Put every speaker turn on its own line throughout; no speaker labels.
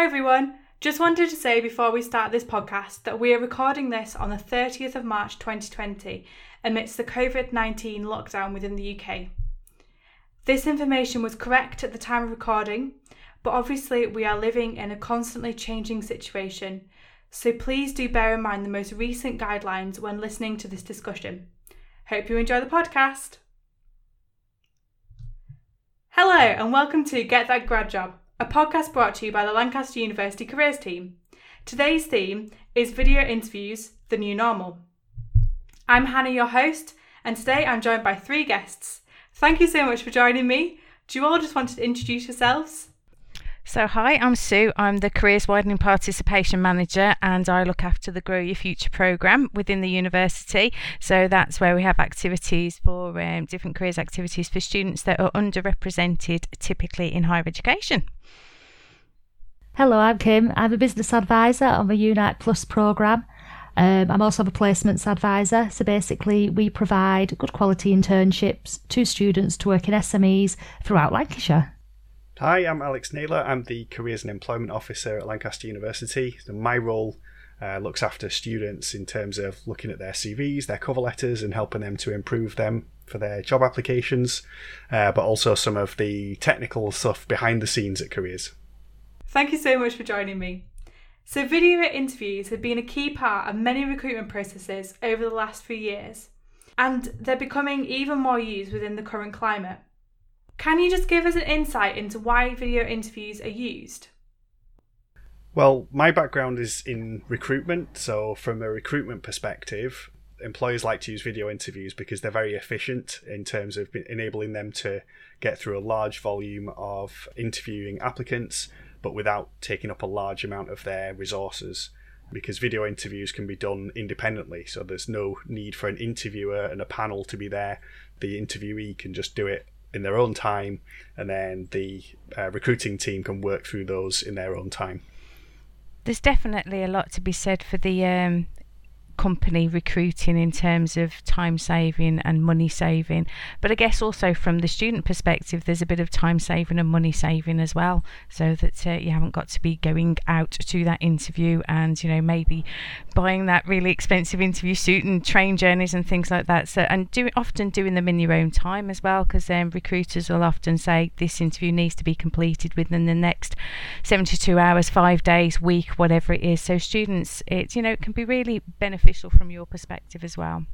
Hi everyone. Just wanted to say before we start this podcast that we are recording this on the 30th of March 2020 amidst the COVID 19 lockdown within the UK. This information was correct at the time of recording, but obviously we are living in a constantly changing situation, so please do bear in mind the most recent guidelines when listening to this discussion. Hope you enjoy the podcast. Hello, and welcome to Get That Grad Job, a podcast brought to you by the Lancaster University Careers Team. Today's theme is video interviews, the new normal. I'm Hannah, your host, and today I'm joined by three guests. Thank you so much for joining me. Do you all just want to introduce yourselves?
So, hi, I'm Sue. I'm the Careers Widening Participation Manager and I look after the Grow Your Future programme within the university. So, that's where we have activities for um, different careers activities for students that are underrepresented, typically in higher education.
Hello, I'm Kim. I'm a business advisor on the Unite Plus programme. Um, I'm also a placements advisor. So basically, we provide good quality internships to students to work in SMEs throughout Lancashire.
Hi, I'm Alex Naylor. I'm the Careers and Employment Officer at Lancaster University. So my role uh, looks after students in terms of looking at their CVs, their cover letters, and helping them to improve them for their job applications, uh, but also some of the technical stuff behind the scenes at Careers.
Thank you so much for joining me. So, video interviews have been a key part of many recruitment processes over the last few years, and they're becoming even more used within the current climate. Can you just give us an insight into why video interviews are used?
Well, my background is in recruitment, so from a recruitment perspective, employers like to use video interviews because they're very efficient in terms of enabling them to get through a large volume of interviewing applicants, but without taking up a large amount of their resources. Because video interviews can be done independently, so there's no need for an interviewer and a panel to be there. The interviewee can just do it in their own time, and then the uh, recruiting team can work through those in their own time.
There's definitely a lot to be said for the um, company recruiting in terms of time saving and money saving. But I guess also from the student perspective, there's a bit of time saving and money saving as well, so that uh, you haven't got to be going out to that interview and you know maybe buying that really expensive interview suit and train journeys and things like that. So and do often doing them in your own time as well, because um, recruiters will often say this interview needs to be completed within the next 72 hours, five days, week, whatever it is. So students, it you know it can be really beneficial beneficial from your perspective as well?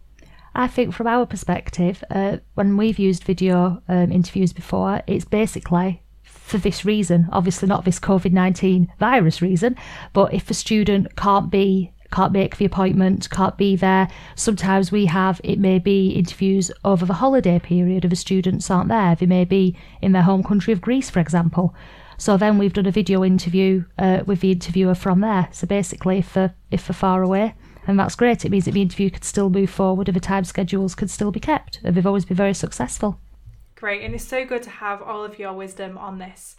I think from our perspective, uh, when we've used video um, interviews before, it's basically for this reason. Obviously, not this COVID nineteen virus reason, but if a student can't be can't make the appointment, can't be there. Sometimes we have it may be interviews over the holiday period if the students aren't there. They may be in their home country of Greece, for example. So then we've done a video interview uh, with the interviewer from there. So basically, if they're, if they're far away, and that's great. It means that the interview could still move forward and the time schedules could still be kept. And they've always been very successful.
Great, and it's so good to have all of your wisdom on this.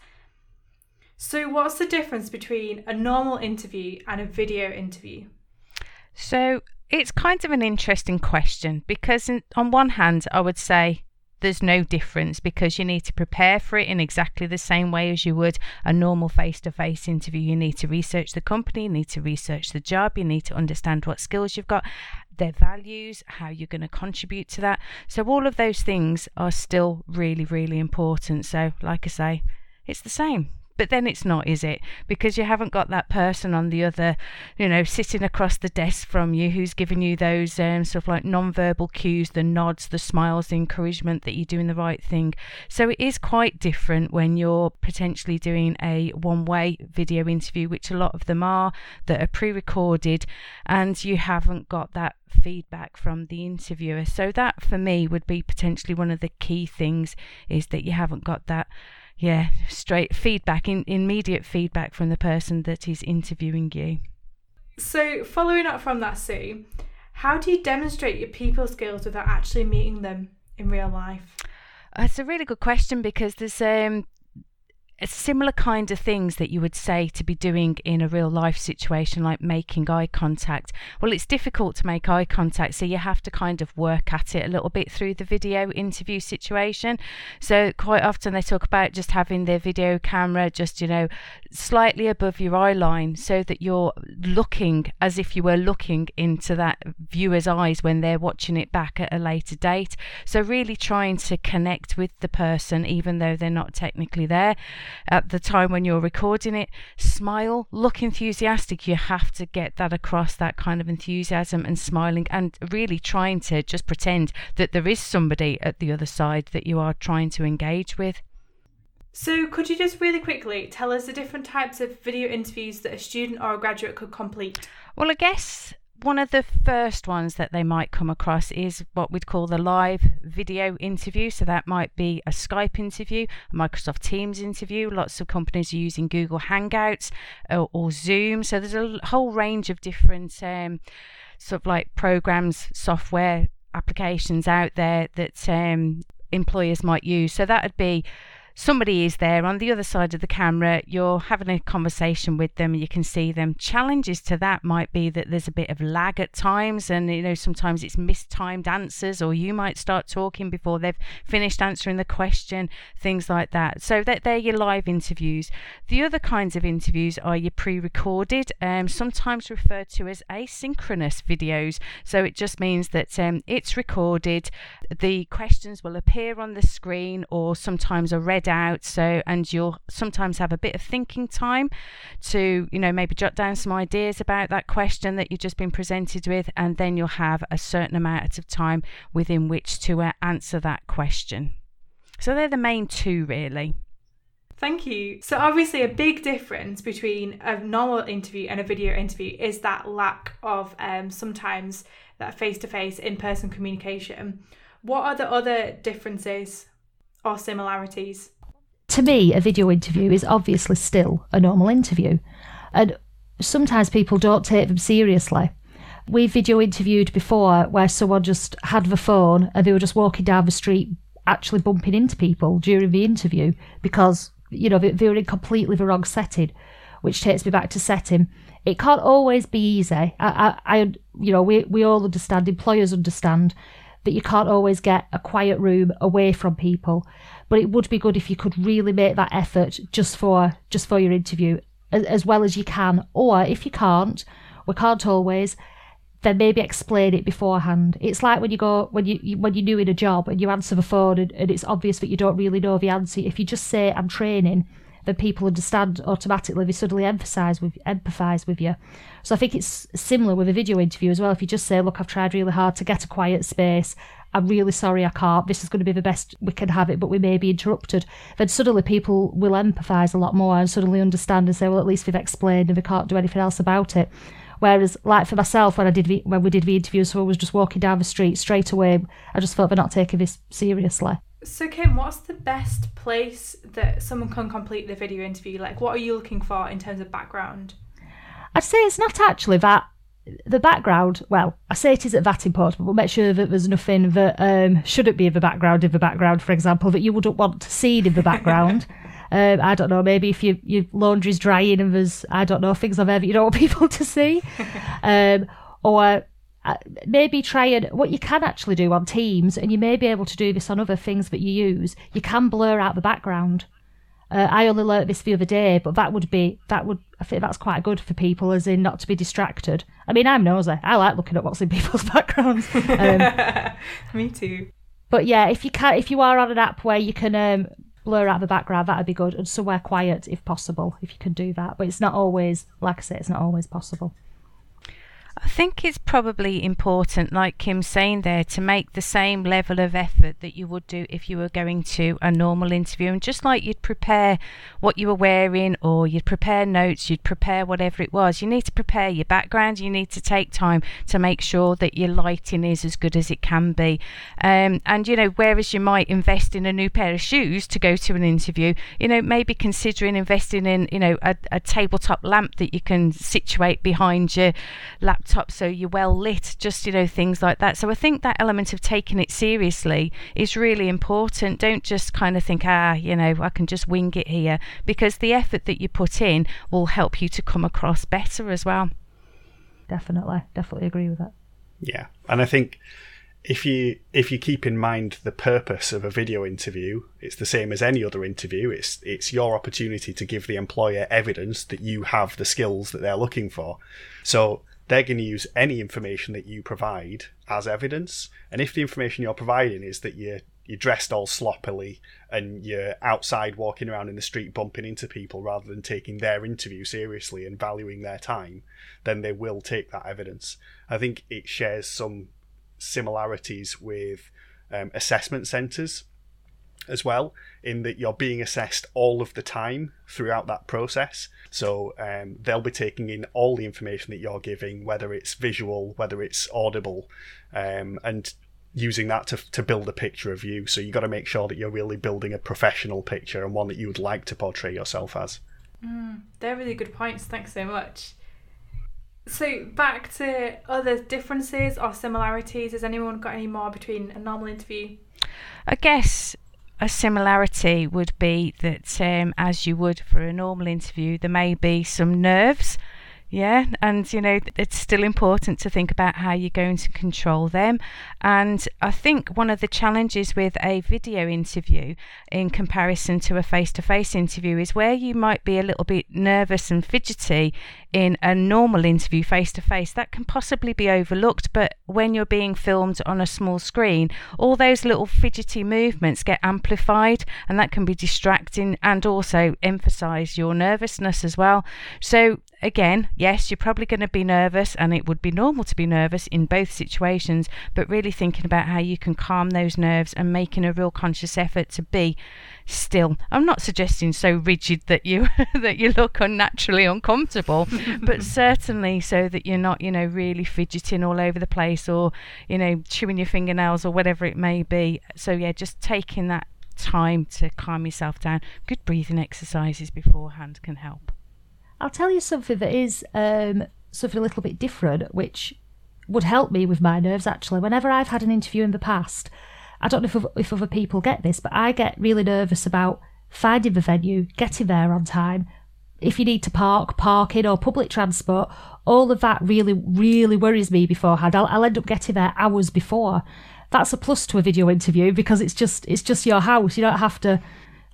So, what's the difference between a normal interview and a video interview?
So, it's kind of an interesting question because, on one hand, I would say there's no difference because you need to prepare for it in exactly the same way as you would a normal face to face interview. You need to research the company, you need to research the job, you need to understand what skills you've got, their values, how you're going to contribute to that. So, all of those things are still really, really important. So, like I say, it's the same but then it's not, is it? Because you haven't got that person on the other, you know, sitting across the desk from you who's giving you those um, sort of like non-verbal cues, the nods, the smiles, the encouragement that you're doing the right thing. So it is quite different when you're potentially doing a one-way video interview, which a lot of them are, that are pre-recorded, and you haven't got that feedback from the interviewer. So that for me would be potentially one of the key things is that you haven't got that yeah, straight feedback, in, immediate feedback from the person that is interviewing you.
So, following up from that, Sue, how do you demonstrate your people skills without actually meeting them in real life?
That's a really good question because there's um, similar kind of things that you would say to be doing in a real life situation like making eye contact? Well it's difficult to make eye contact so you have to kind of work at it a little bit through the video interview situation. So quite often they talk about just having their video camera just you know slightly above your eye line so that you're looking as if you were looking into that viewer's eyes when they're watching it back at a later date. So, really trying to connect with the person, even though they're not technically there at the time when you're recording it. Smile, look enthusiastic. You have to get that across that kind of enthusiasm and smiling, and really trying to just pretend that there is somebody at the other side that you are trying to engage with.
So, could you just really quickly tell us the different types of video interviews that a student or a graduate could complete?
Well, I guess one of the first ones that they might come across is what we'd call the live video interview. So that might be a Skype interview, a Microsoft Teams interview. Lots of companies are using Google Hangouts or, or Zoom. So there's a whole range of different um, sort of like programs, software applications out there that um, employers might use. So that would be somebody is there on the other side of the camera, you're having a conversation with them, you can see them. Challenges to that might be that there's a bit of lag at times, and you know, sometimes it's mistimed answers, or you might start talking before they've finished answering the question, things like that. So that they're your live interviews. The other kinds of interviews are your pre-recorded, um, sometimes referred to as asynchronous videos. So it just means that um, it's recorded, the questions will appear on the screen, or sometimes are read out so and you'll sometimes have a bit of thinking time to you know maybe jot down some ideas about that question that you've just been presented with and then you'll have a certain amount of time within which to uh, answer that question so they're the main two really
Thank you. So, obviously, a big difference between a normal interview and a video interview is that lack of um, sometimes that face to face, in person communication. What are the other differences or similarities?
To me, a video interview is obviously still a normal interview. And sometimes people don't take them seriously. We've video interviewed before where someone just had the phone and they were just walking down the street, actually bumping into people during the interview because, you know, they, they were in completely the wrong setting, which takes me back to setting. It can't always be easy. I, I, I you know, we, we all understand, employers understand that you can't always get a quiet room away from people but it would be good if you could really make that effort just for just for your interview as, as well as you can. Or if you can't we can't always then maybe explain it beforehand. It's like when you go when you, you when you're new in a job and you answer the phone and, and it's obvious that you don't really know the answer. If you just say i'm training then people understand automatically. They suddenly emphasize with empathize with you. So i think it's similar with a video interview as well. If you just say look i've tried really hard to get a quiet space I'm really sorry I can't. This is going to be the best we can have it, but we may be interrupted. Then suddenly people will empathise a lot more and suddenly understand and say, well, at least we've explained and we can't do anything else about it. Whereas, like for myself, when I did the, when we did the interview, so I was just walking down the street straight away. I just thought they're not taking this seriously.
So, Kim, what's the best place that someone can complete the video interview? Like, what are you looking for in terms of background?
I'd say it's not actually that the background, well, I say it isn't that important, but we'll make sure that there's nothing that um, shouldn't be in the background in the background, for example, that you wouldn't want to see in the background. um, I don't know, maybe if you, your laundry's drying and there's, I don't know, things of there that you don't want people to see. Um, or uh, maybe try and, what you can actually do on Teams, and you may be able to do this on other things that you use, you can blur out the background. Uh, I only learnt this the other day, but that would be that would I think that's quite good for people, as in not to be distracted. I mean, I'm nosy. I like looking at what's in people's backgrounds. Um,
Me too.
But yeah, if you can, if you are on an app where you can um, blur out the background, that'd be good, and somewhere quiet if possible, if you can do that. But it's not always, like I say, it's not always possible.
I think it's probably important, like Kim's saying there, to make the same level of effort that you would do if you were going to a normal interview. And just like you'd prepare what you were wearing, or you'd prepare notes, you'd prepare whatever it was, you need to prepare your background. You need to take time to make sure that your lighting is as good as it can be. Um, and, you know, whereas you might invest in a new pair of shoes to go to an interview, you know, maybe considering investing in, you know, a, a tabletop lamp that you can situate behind your laptop laptop so you're well lit, just, you know, things like that. So I think that element of taking it seriously is really important. Don't just kind of think, ah, you know, I can just wing it here, because the effort that you put in will help you to come across better as well.
Definitely, definitely agree with that.
Yeah. And I think if you if you keep in mind the purpose of a video interview, it's the same as any other interview. It's it's your opportunity to give the employer evidence that you have the skills that they're looking for. So they're going to use any information that you provide as evidence. And if the information you're providing is that you're you're dressed all sloppily and you're outside walking around in the street bumping into people rather than taking their interview seriously and valuing their time, then they will take that evidence. I think it shares some similarities with um, assessment centres as well, in that you're being assessed all of the time throughout that process. So um, they'll be taking in all the information that you're giving, whether it's visual, whether it's audible, um, and using that to, to build a picture of you. So you've got to make sure that you're really building a professional picture and one that you would like to portray yourself as.
Mm, they're really good points. Thanks so much. So back to other differences or similarities. Has anyone got any more between a normal interview?
I guess a similarity would be that, um, as you would for a normal interview, there may be some nerves yeah, and you know, it's still important to think about how you're going to control them. And I think one of the challenges with a video interview in comparison to a face to face interview is where you might be a little bit nervous and fidgety in a normal interview face to face, that can possibly be overlooked. But when you're being filmed on a small screen, all those little fidgety movements get amplified, and that can be distracting and also emphasize your nervousness as well. So, again, yes, you're probably going to be nervous, and it would be normal to be nervous in both situations, but really thinking about how you can calm those nerves and making a real conscious effort to be still. I'm not suggesting so rigid that you that you look unnaturally uncomfortable, but certainly so that you're not, you know, really fidgeting all over the place or, you know, chewing your fingernails or whatever it may be. So yeah, just taking that time to calm yourself down. Good breathing exercises beforehand can help.
I'll tell you something that is um, something a little bit different, which would help me with my nerves actually. Whenever I've had an interview in the past, I don't know if, if other people get this, but I get really nervous about finding the venue, getting there on time. If you need to park, parking or public transport, all of that really, really worries me beforehand. I'll, I'll end up getting there hours before. That's a plus to a video interview because it's just it's just your house. You don't have to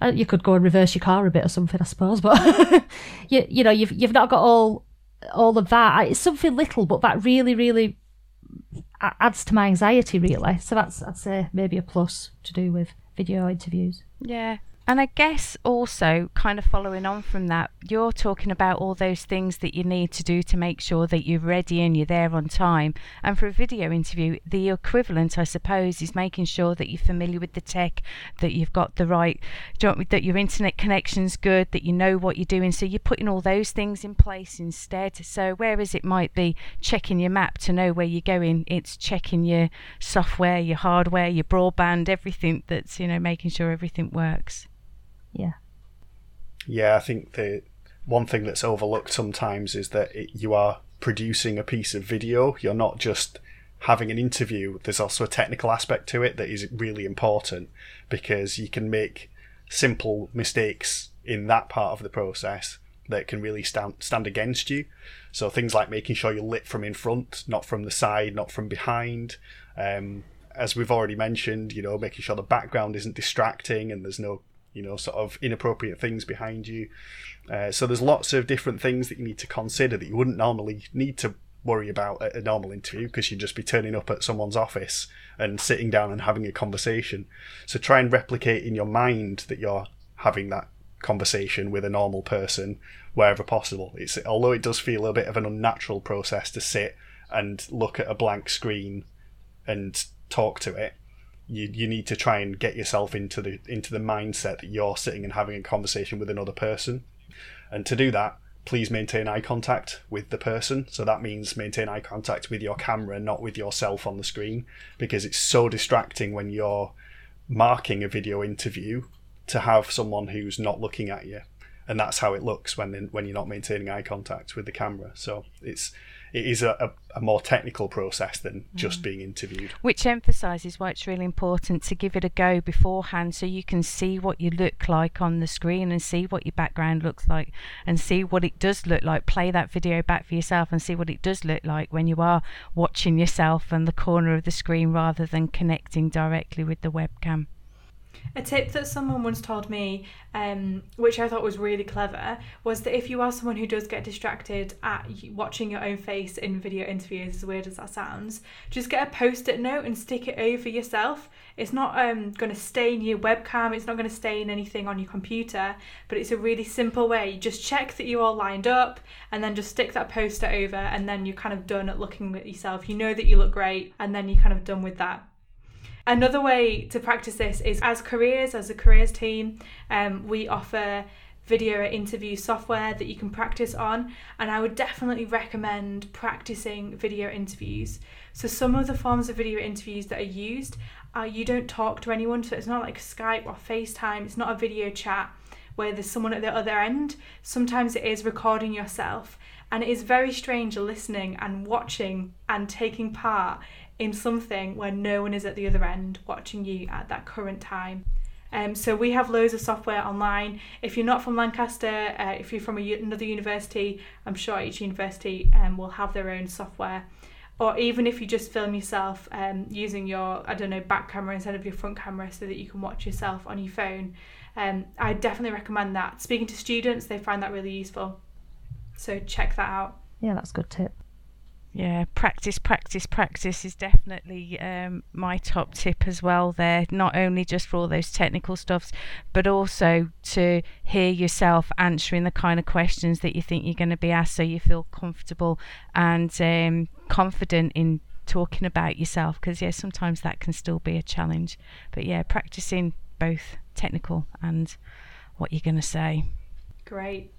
uh, you could go and reverse your car a bit or something, I suppose. But you you know you've you've not got all all of that. It's something little, but that really really adds to my anxiety. Really, so that's I'd say maybe a plus to do with video interviews.
Yeah, and I guess also, kind of following on from that, you're talking about all those things that you need to do to make sure that you're ready and you're there on time. And for a video interview, the equivalent, I suppose, is making sure that you're familiar with the tech, that you've got the right, that your internet connection's good, that you know what you're doing. So you're putting all those things in place instead. So whereas it might be checking your map to know where you're going, it's checking your software, your hardware, your broadband, everything that's, you know, making sure everything works.
Yeah.
Yeah, I think the one thing that's overlooked sometimes is that it, you are producing a piece of video. You're not just having an interview. There's also a technical aspect to it that is really important because you can make simple mistakes in that part of the process that can really stand stand against you. So things like making sure you're lit from in front, not from the side, not from behind. Um, as we've already mentioned, you know, making sure the background isn't distracting and there's no you know, sort of inappropriate things behind you. Uh, so there's lots of different things that you need to consider that you wouldn't normally need to worry about at a normal interview because you'd just be turning up at someone's office and sitting down and having a conversation. So try and replicate in your mind that you're having that conversation with a normal person wherever possible. It's although it does feel a bit of an unnatural process to sit and look at a blank screen and talk to it you you need to try and get yourself into the into the mindset that you're sitting and having a conversation with another person. And to do that, please maintain eye contact with the person. So that means maintain eye contact with your camera, not with yourself on the screen, because it's so distracting when you're marking a video interview to have someone who's not looking at you. And that's how it looks when when you're not maintaining eye contact with the camera. So it's it is a, a, a more technical process than just mm. being interviewed.
Which emphasises why it's really important to give it a go beforehand so you can see what you look like on the screen and see what your background looks like and see what it does look like. Play that video back for yourself and see what it does look like when you are watching yourself on the corner of the screen rather than connecting directly with the webcam.
A tip that someone once told me, um, which I thought was really clever, was that if you are someone who does get distracted at watching your own face in video interviews, as weird as that sounds, just get a post it note and stick it over yourself. It's not um, going to stain your webcam, it's not going to stain anything on your computer, but it's a really simple way. You just check that you're all lined up and then just stick that post it over, and then you're kind of done at looking at yourself. You know that you look great, and then you're kind of done with that. Another way to practice this is as careers, as a careers team, um, we offer video interview software that you can practice on, and I would definitely recommend practicing video interviews. So, some of the forms of video interviews that are used are you don't talk to anyone, so it's not like Skype or FaceTime, it's not a video chat where there's someone at the other end. Sometimes it is recording yourself, and it is very strange listening and watching and taking part in something where no one is at the other end watching you at that current time. Um, so we have loads of software online. If you're not from Lancaster, uh, if you're from a, another university, I'm sure each university um, will have their own software. Or even if you just film yourself um, using your, I don't know, back camera instead of your front camera so that you can watch yourself on your phone. Um, I definitely recommend that. Speaking to students, they find that really useful. So check that out.
Yeah, that's a good tip.
Yeah, practice, practice, practice is definitely um, my top tip as well. There, not only just for all those technical stuffs, but also to hear yourself answering the kind of questions that you think you're going to be asked, so you feel comfortable and um, confident in talking about yourself. Because yeah, sometimes that can still be a challenge. But yeah, practicing both technical and what you're going to say.
Great.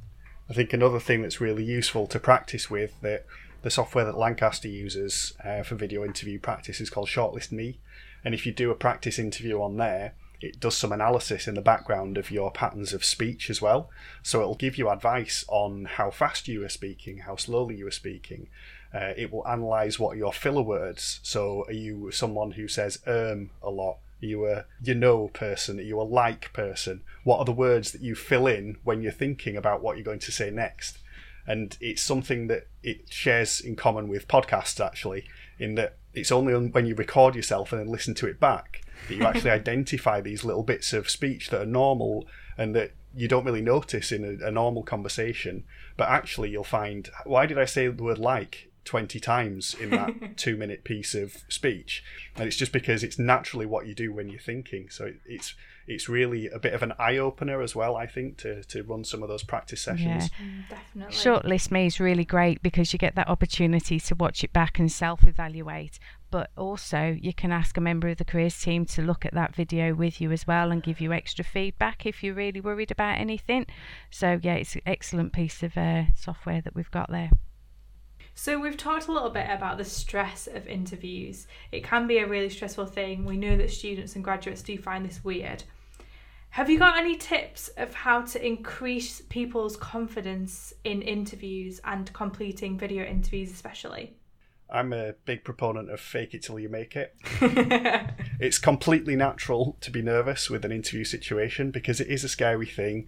I think another thing that's really useful to practice with that the software that Lancaster uses uh, for video interview practice is called Shortlist Me. And if you do a practice interview on there, it does some analysis in the background of your patterns of speech as well. So it'll give you advice on how fast you are speaking, how slowly you are speaking. Uh, it will analyze what your filler words. So are you someone who says um a lot? Are you a you know person? Are you a like person? What are the words that you fill in when you're thinking about what you're going to say next? And it's something that it shares in common with podcasts actually in that it's only when you record yourself and then listen to it back that you actually identify these little bits of speech that are normal and that you don't really notice in a, a normal conversation. But actually you'll find why did i say the word like 20 times in that two minute piece of speech and it's just because it's naturally what you do when you're thinking so it, it's it's really a bit of an eye opener as well. I think to to run some of those practice sessions.
Yeah. Mm, definitely.
Shortlist me is really great because you get that opportunity to watch it back and self evaluate. But also, you can ask a member of the careers team to look at that video with you as well and give you extra feedback if you're really worried about anything. So, yeah, it's an excellent piece of uh, software that we've got there.
So, we've talked a little bit about the stress of interviews. It can be a really stressful thing. We know that students and graduates do find this weird. Have you got any tips of how to increase people's confidence in interviews and completing video interviews, especially?
I'm a big proponent of fake it till you make it. it's completely natural to be nervous with an interview situation because it is a scary thing,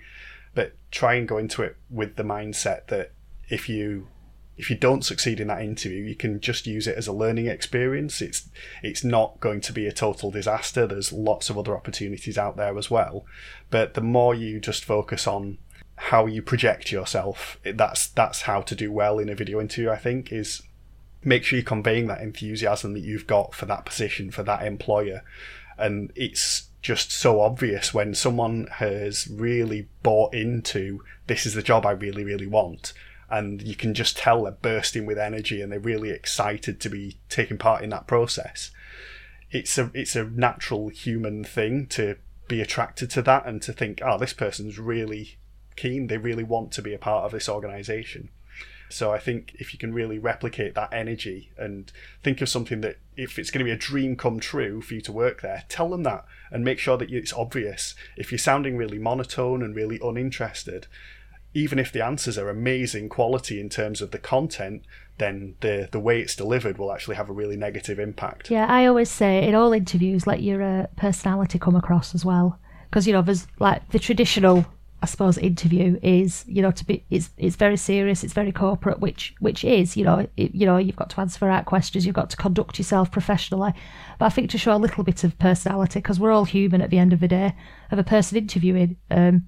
but try and go into it with the mindset that if you if you don't succeed in that interview, you can just use it as a learning experience. It's it's not going to be a total disaster. There's lots of other opportunities out there as well. But the more you just focus on how you project yourself, that's that's how to do well in a video interview. I think is make sure you're conveying that enthusiasm that you've got for that position for that employer, and it's just so obvious when someone has really bought into this is the job I really really want and you can just tell they're bursting with energy and they're really excited to be taking part in that process. It's a it's a natural human thing to be attracted to that and to think, oh, this person's really keen. They really want to be a part of this organization. So I think if you can really replicate that energy and think of something that if it's going to be a dream come true for you to work there, tell them that and make sure that it's obvious. If you're sounding really monotone and really uninterested, even if the answers are amazing quality in terms of the content, then the the way it's delivered will actually have a really negative impact.
Yeah, I always say in all interviews, let your uh, personality come across as well, because you know there's like the traditional, I suppose, interview is you know to be it's it's very serious, it's very corporate, which which is you know it, you know you've got to answer right questions, you've got to conduct yourself professionally, but I think to show a little bit of personality, because we're all human at the end of the day, of a person interviewing. Um,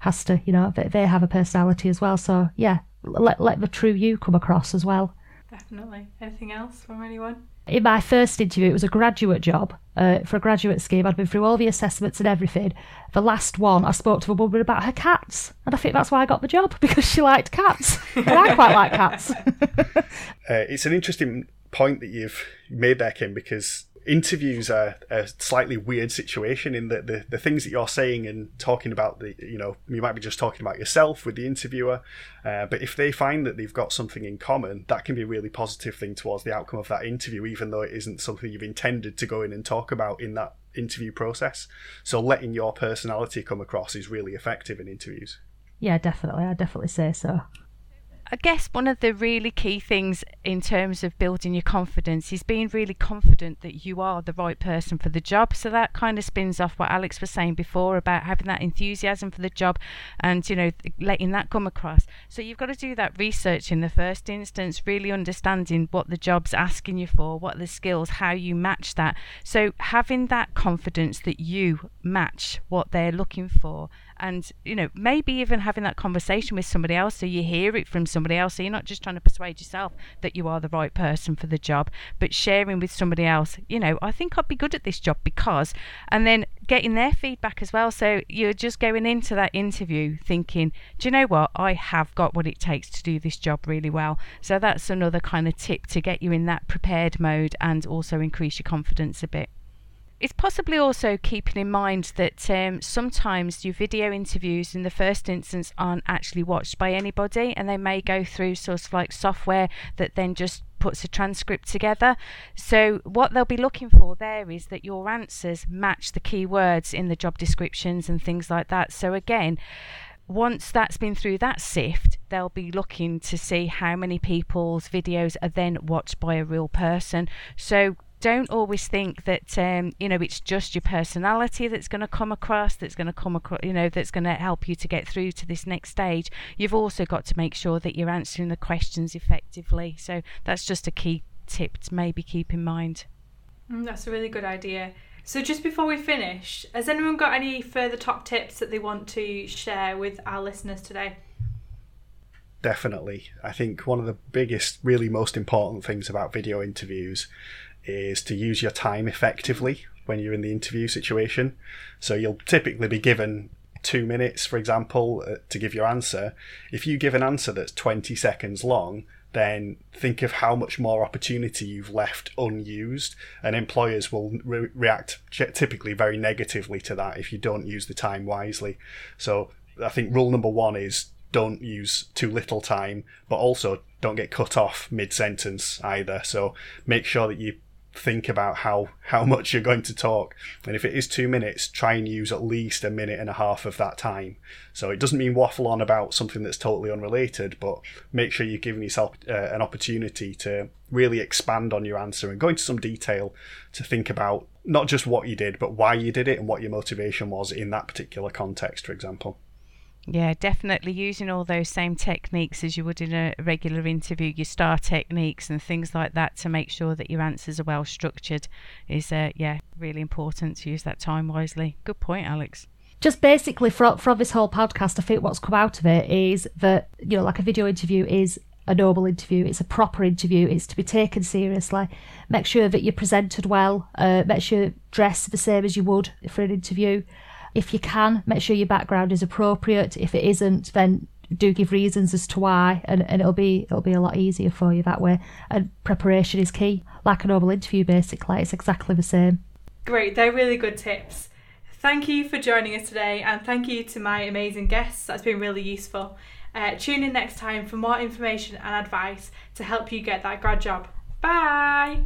has to, you know, they have a personality as well. So yeah, let let the true you come across as well.
Definitely. Anything else from anyone?
In my first interview, it was a graduate job uh, for a graduate scheme. I'd been through all the assessments and everything. The last one, I spoke to a woman about her cats, and I think that's why I got the job because she liked cats, and I quite like cats.
uh, it's an interesting point that you've made there, Kim, because interviews are a slightly weird situation in that the, the things that you're saying and talking about the you know you might be just talking about yourself with the interviewer uh, but if they find that they've got something in common that can be a really positive thing towards the outcome of that interview even though it isn't something you've intended to go in and talk about in that interview process. So letting your personality come across is really effective in interviews.
Yeah definitely. I definitely say so
I guess one of the really key things in terms of building your confidence is being really confident that you are the right person for the job. So that kind of spins off what Alex was saying before about having that enthusiasm for the job and, you know, letting that come across. So you've got to do that research in the first instance, really understanding what the job's asking you for, what the skills, how you match that. So having that confidence that you match what they're looking for and you know maybe even having that conversation with somebody else so you hear it from somebody else. So you're not just trying to persuade yourself that you are the right person for the job but sharing with somebody else you know i think i'd be good at this job because and then getting their feedback as well. So you're just going into that interview thinking do you know what? I have got what it takes to do this job really well. So that's another kind of tip to get you in that prepared mode and also increase your confidence a bit it's possibly also keeping in mind that um, sometimes your video interviews in the first instance aren't actually watched by anybody and they may go through sort of like software that then just puts a transcript together. So, what they'll be looking for there is that your answers match the keywords in the job descriptions and things like that. So, again, once that's been through that sift, they'll be looking to see how many people's videos are then watched by a real person. So, don't always think that um, you know it's just your personality that's going to come across that's going to come across you know that's going to help you to get through to this next stage. You've also got to make sure that you're answering the questions effectively. So that's just a key tip to maybe keep in mind.
Mm, that's a really good idea. So just before we finish has anyone got any further top tips that they want to share with our listeners today?
Definitely. I think one of the biggest really most important things about video interviews is to use your time effectively when you're in the interview situation. So you'll typically be given two minutes, for example, uh, to give your answer. If you give an answer that's 20 seconds long, then think of how much more opportunity you've left unused. And employers will re- react typically very negatively to that if you don't use the time wisely. So I think rule number one is don't use too little time, but also don't get cut off mid sentence either. So make sure that you think about how how much you're going to talk. And if it is two minutes try and use at least a minute and a half of that time. So it doesn't mean waffle on about something that's totally unrelated but make sure you're giving yourself uh, an opportunity to really expand on your answer and go into some detail to think about not just what you did but why you did it and what your motivation was in that particular context for example
yeah, definitely using all those same techniques as you would in a regular interview, your star techniques and things like that to make sure that your answers are well structured is, uh, yeah, really important to use that time wisely. Good point, Alex.
Just basically from, this whole podcast, I think what's come out of it is that, you know, like a video interview is a normal interview. It's a proper interview. It's to be taken seriously. Make sure that you're presented well. Uh, make sure you dress the same as you would for an interview. If you can, make sure your background is appropriate. If it isn't, then do give reasons as to why and, and it'll be it'll be a lot easier for you that way. And preparation is key. Like a normal interview basically. It's exactly the same.
Great, they're really good tips. Thank you for joining us today and thank you to my amazing guests. That's been really useful. Uh, tune in next time for more information and advice to help you get that grad job. Bye!